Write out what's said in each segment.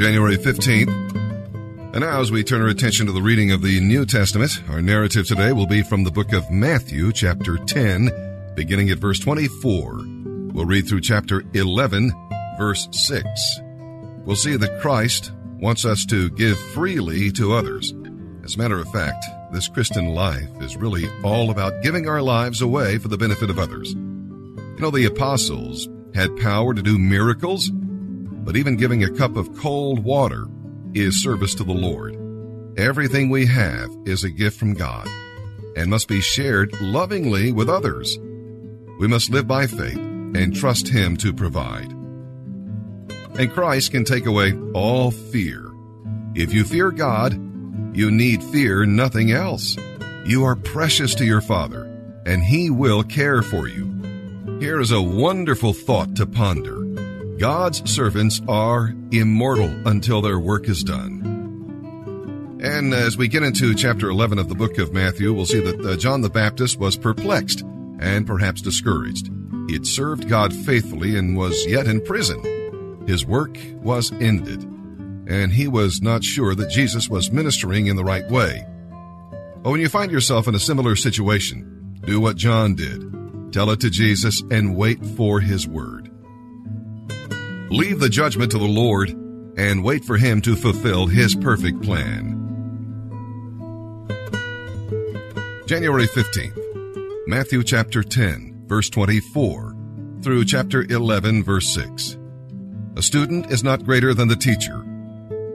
January 15th. And now, as we turn our attention to the reading of the New Testament, our narrative today will be from the book of Matthew, chapter 10, beginning at verse 24. We'll read through chapter 11, verse 6. We'll see that Christ wants us to give freely to others. As a matter of fact, this Christian life is really all about giving our lives away for the benefit of others. You know, the apostles had power to do miracles, but even giving a cup of cold water is service to the Lord. Everything we have is a gift from God and must be shared lovingly with others. We must live by faith and trust Him to provide. And Christ can take away all fear. If you fear God, you need fear nothing else. You are precious to your Father, and He will care for you. Here is a wonderful thought to ponder. God's servants are immortal until their work is done. And as we get into chapter 11 of the book of Matthew, we'll see that uh, John the Baptist was perplexed and perhaps discouraged. He had served God faithfully and was yet in prison. His work was ended, and he was not sure that Jesus was ministering in the right way. But when you find yourself in a similar situation, do what John did. Tell it to Jesus and wait for his word. Leave the judgment to the Lord and wait for Him to fulfill His perfect plan. January 15th, Matthew chapter 10, verse 24, through chapter 11, verse 6. A student is not greater than the teacher.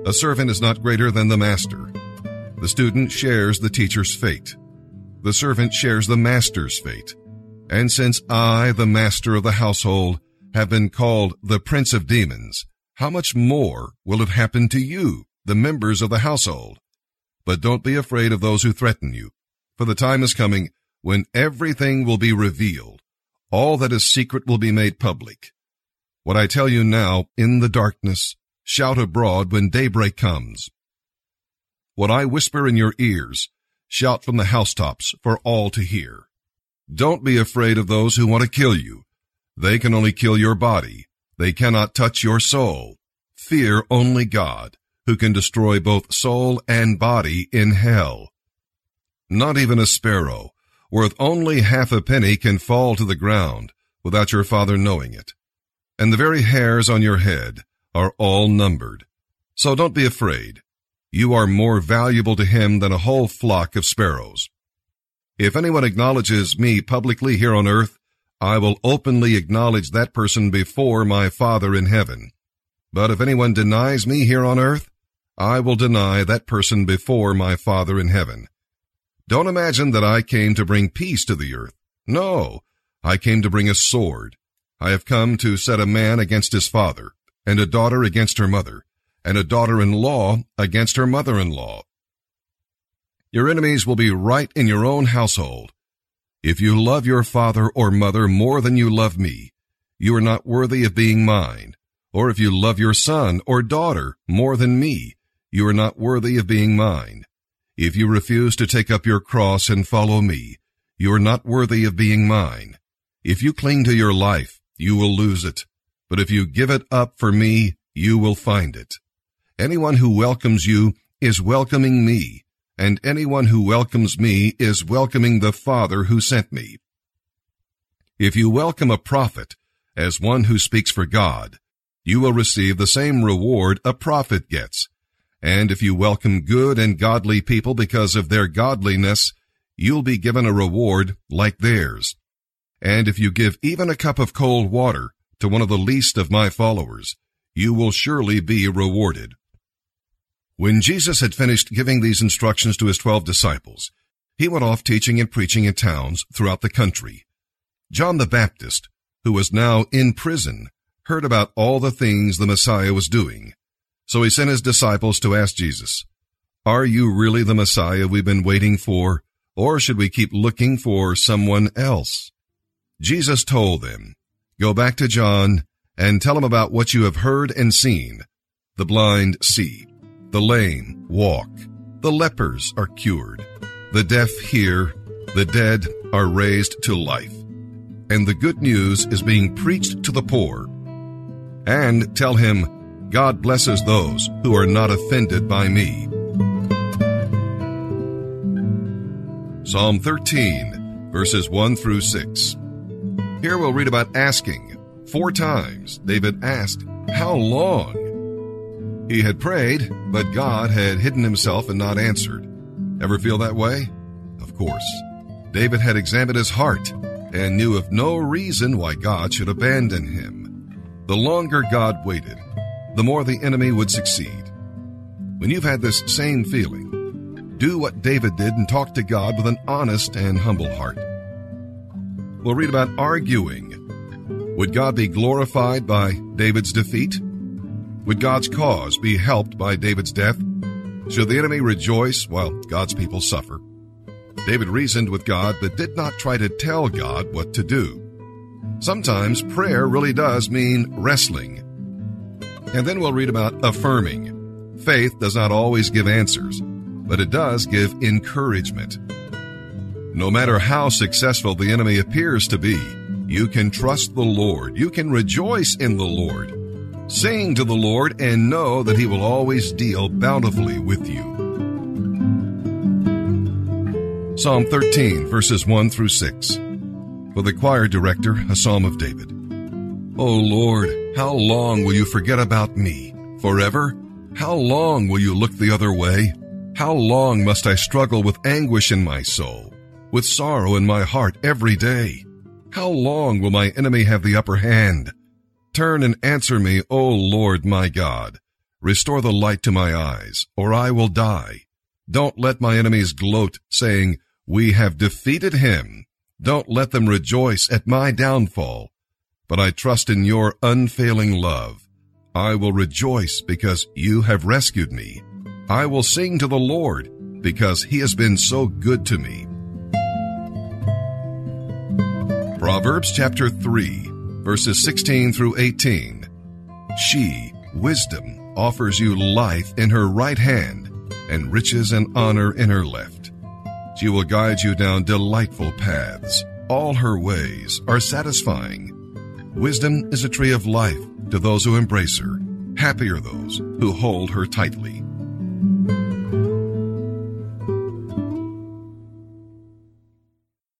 A servant is not greater than the master. The student shares the teacher's fate. The servant shares the master's fate. And since I, the master of the household, have been called the prince of demons, how much more will have happened to you, the members of the household? But don't be afraid of those who threaten you, for the time is coming when everything will be revealed. All that is secret will be made public. What I tell you now in the darkness, shout abroad when daybreak comes. What I whisper in your ears, shout from the housetops for all to hear. Don't be afraid of those who want to kill you. They can only kill your body. They cannot touch your soul. Fear only God, who can destroy both soul and body in hell. Not even a sparrow, worth only half a penny, can fall to the ground without your Father knowing it. And the very hairs on your head are all numbered. So don't be afraid. You are more valuable to him than a whole flock of sparrows. If anyone acknowledges me publicly here on earth, I will openly acknowledge that person before my Father in heaven. But if anyone denies me here on earth, I will deny that person before my Father in heaven. Don't imagine that I came to bring peace to the earth. No, I came to bring a sword. I have come to set a man against his father, and a daughter against her mother, and a daughter-in-law against her mother-in-law. Your enemies will be right in your own household. If you love your father or mother more than you love me, you are not worthy of being mine. Or if you love your son or daughter more than me, you are not worthy of being mine. If you refuse to take up your cross and follow me, you are not worthy of being mine. If you cling to your life, you will lose it. But if you give it up for me, you will find it. Anyone who welcomes you is welcoming me, and anyone who welcomes me is welcoming the Father who sent me. If you welcome a prophet as one who speaks for God, you will receive the same reward a prophet gets. And if you welcome good and godly people because of their godliness, you'll be given a reward like theirs. And if you give even a cup of cold water to one of the least of my followers, you will surely be rewarded. When Jesus had finished giving these instructions to his twelve disciples, he went off teaching and preaching in towns throughout the country. John the Baptist, who was now in prison, heard about all the things the Messiah was doing. So he sent his disciples to ask Jesus, Are you really the Messiah we've been waiting for, or should we keep looking for someone else? Jesus told them, Go back to John and tell him about what you have heard and seen. The blind see the lame walk, the lepers are cured, the deaf hear, the dead are raised to life, and the good news is being preached to the poor. And tell him, God blesses those who are not offended by me. Psalm 13, verses 1 through 6. Here we'll read about asking. Four times David asked, How long? He had prayed, but God had hidden himself and not answered. Ever feel that way? Of course. David had examined his heart and knew of no reason why God should abandon him. The longer God waited, the more the enemy would succeed. When you've had this same feeling, do what David did and talk to God with an honest and humble heart. We'll read about arguing. Would God be glorified by David's defeat? Would God's cause be helped by David's death? Should the enemy rejoice while God's people suffer? David reasoned with God but did not try to tell God what to do. Sometimes prayer really does mean wrestling. And then we'll read about affirming. Faith does not always give answers but it does give encouragement. No matter how successful the enemy appears to be, you can trust the Lord. You can rejoice in the Lord. Sing to the Lord and know that He will always deal bountifully with you. Psalm 13, verses 1 through 6. For the choir director, a psalm of David. O Lord, how long will you forget about me? Forever? How long will you look the other way? How long must I struggle with anguish in my soul, with sorrow in my heart every day? How long will my enemy have the upper hand? Turn and answer me, O Lord my God. Restore the light to my eyes, or I will die. Don't let my enemies gloat, saying, We have defeated him. Don't let them rejoice at my downfall. But I trust in your unfailing love. I will rejoice because you have rescued me. I will sing to the Lord because he has been so good to me. Proverbs chapter 3, verses 16 through 18. She, wisdom, offers you life in her right hand and riches and honor in her left. She will guide you down delightful paths. All her ways are satisfying. Wisdom is a tree of life to those who embrace her. Happy are those who hold her tightly.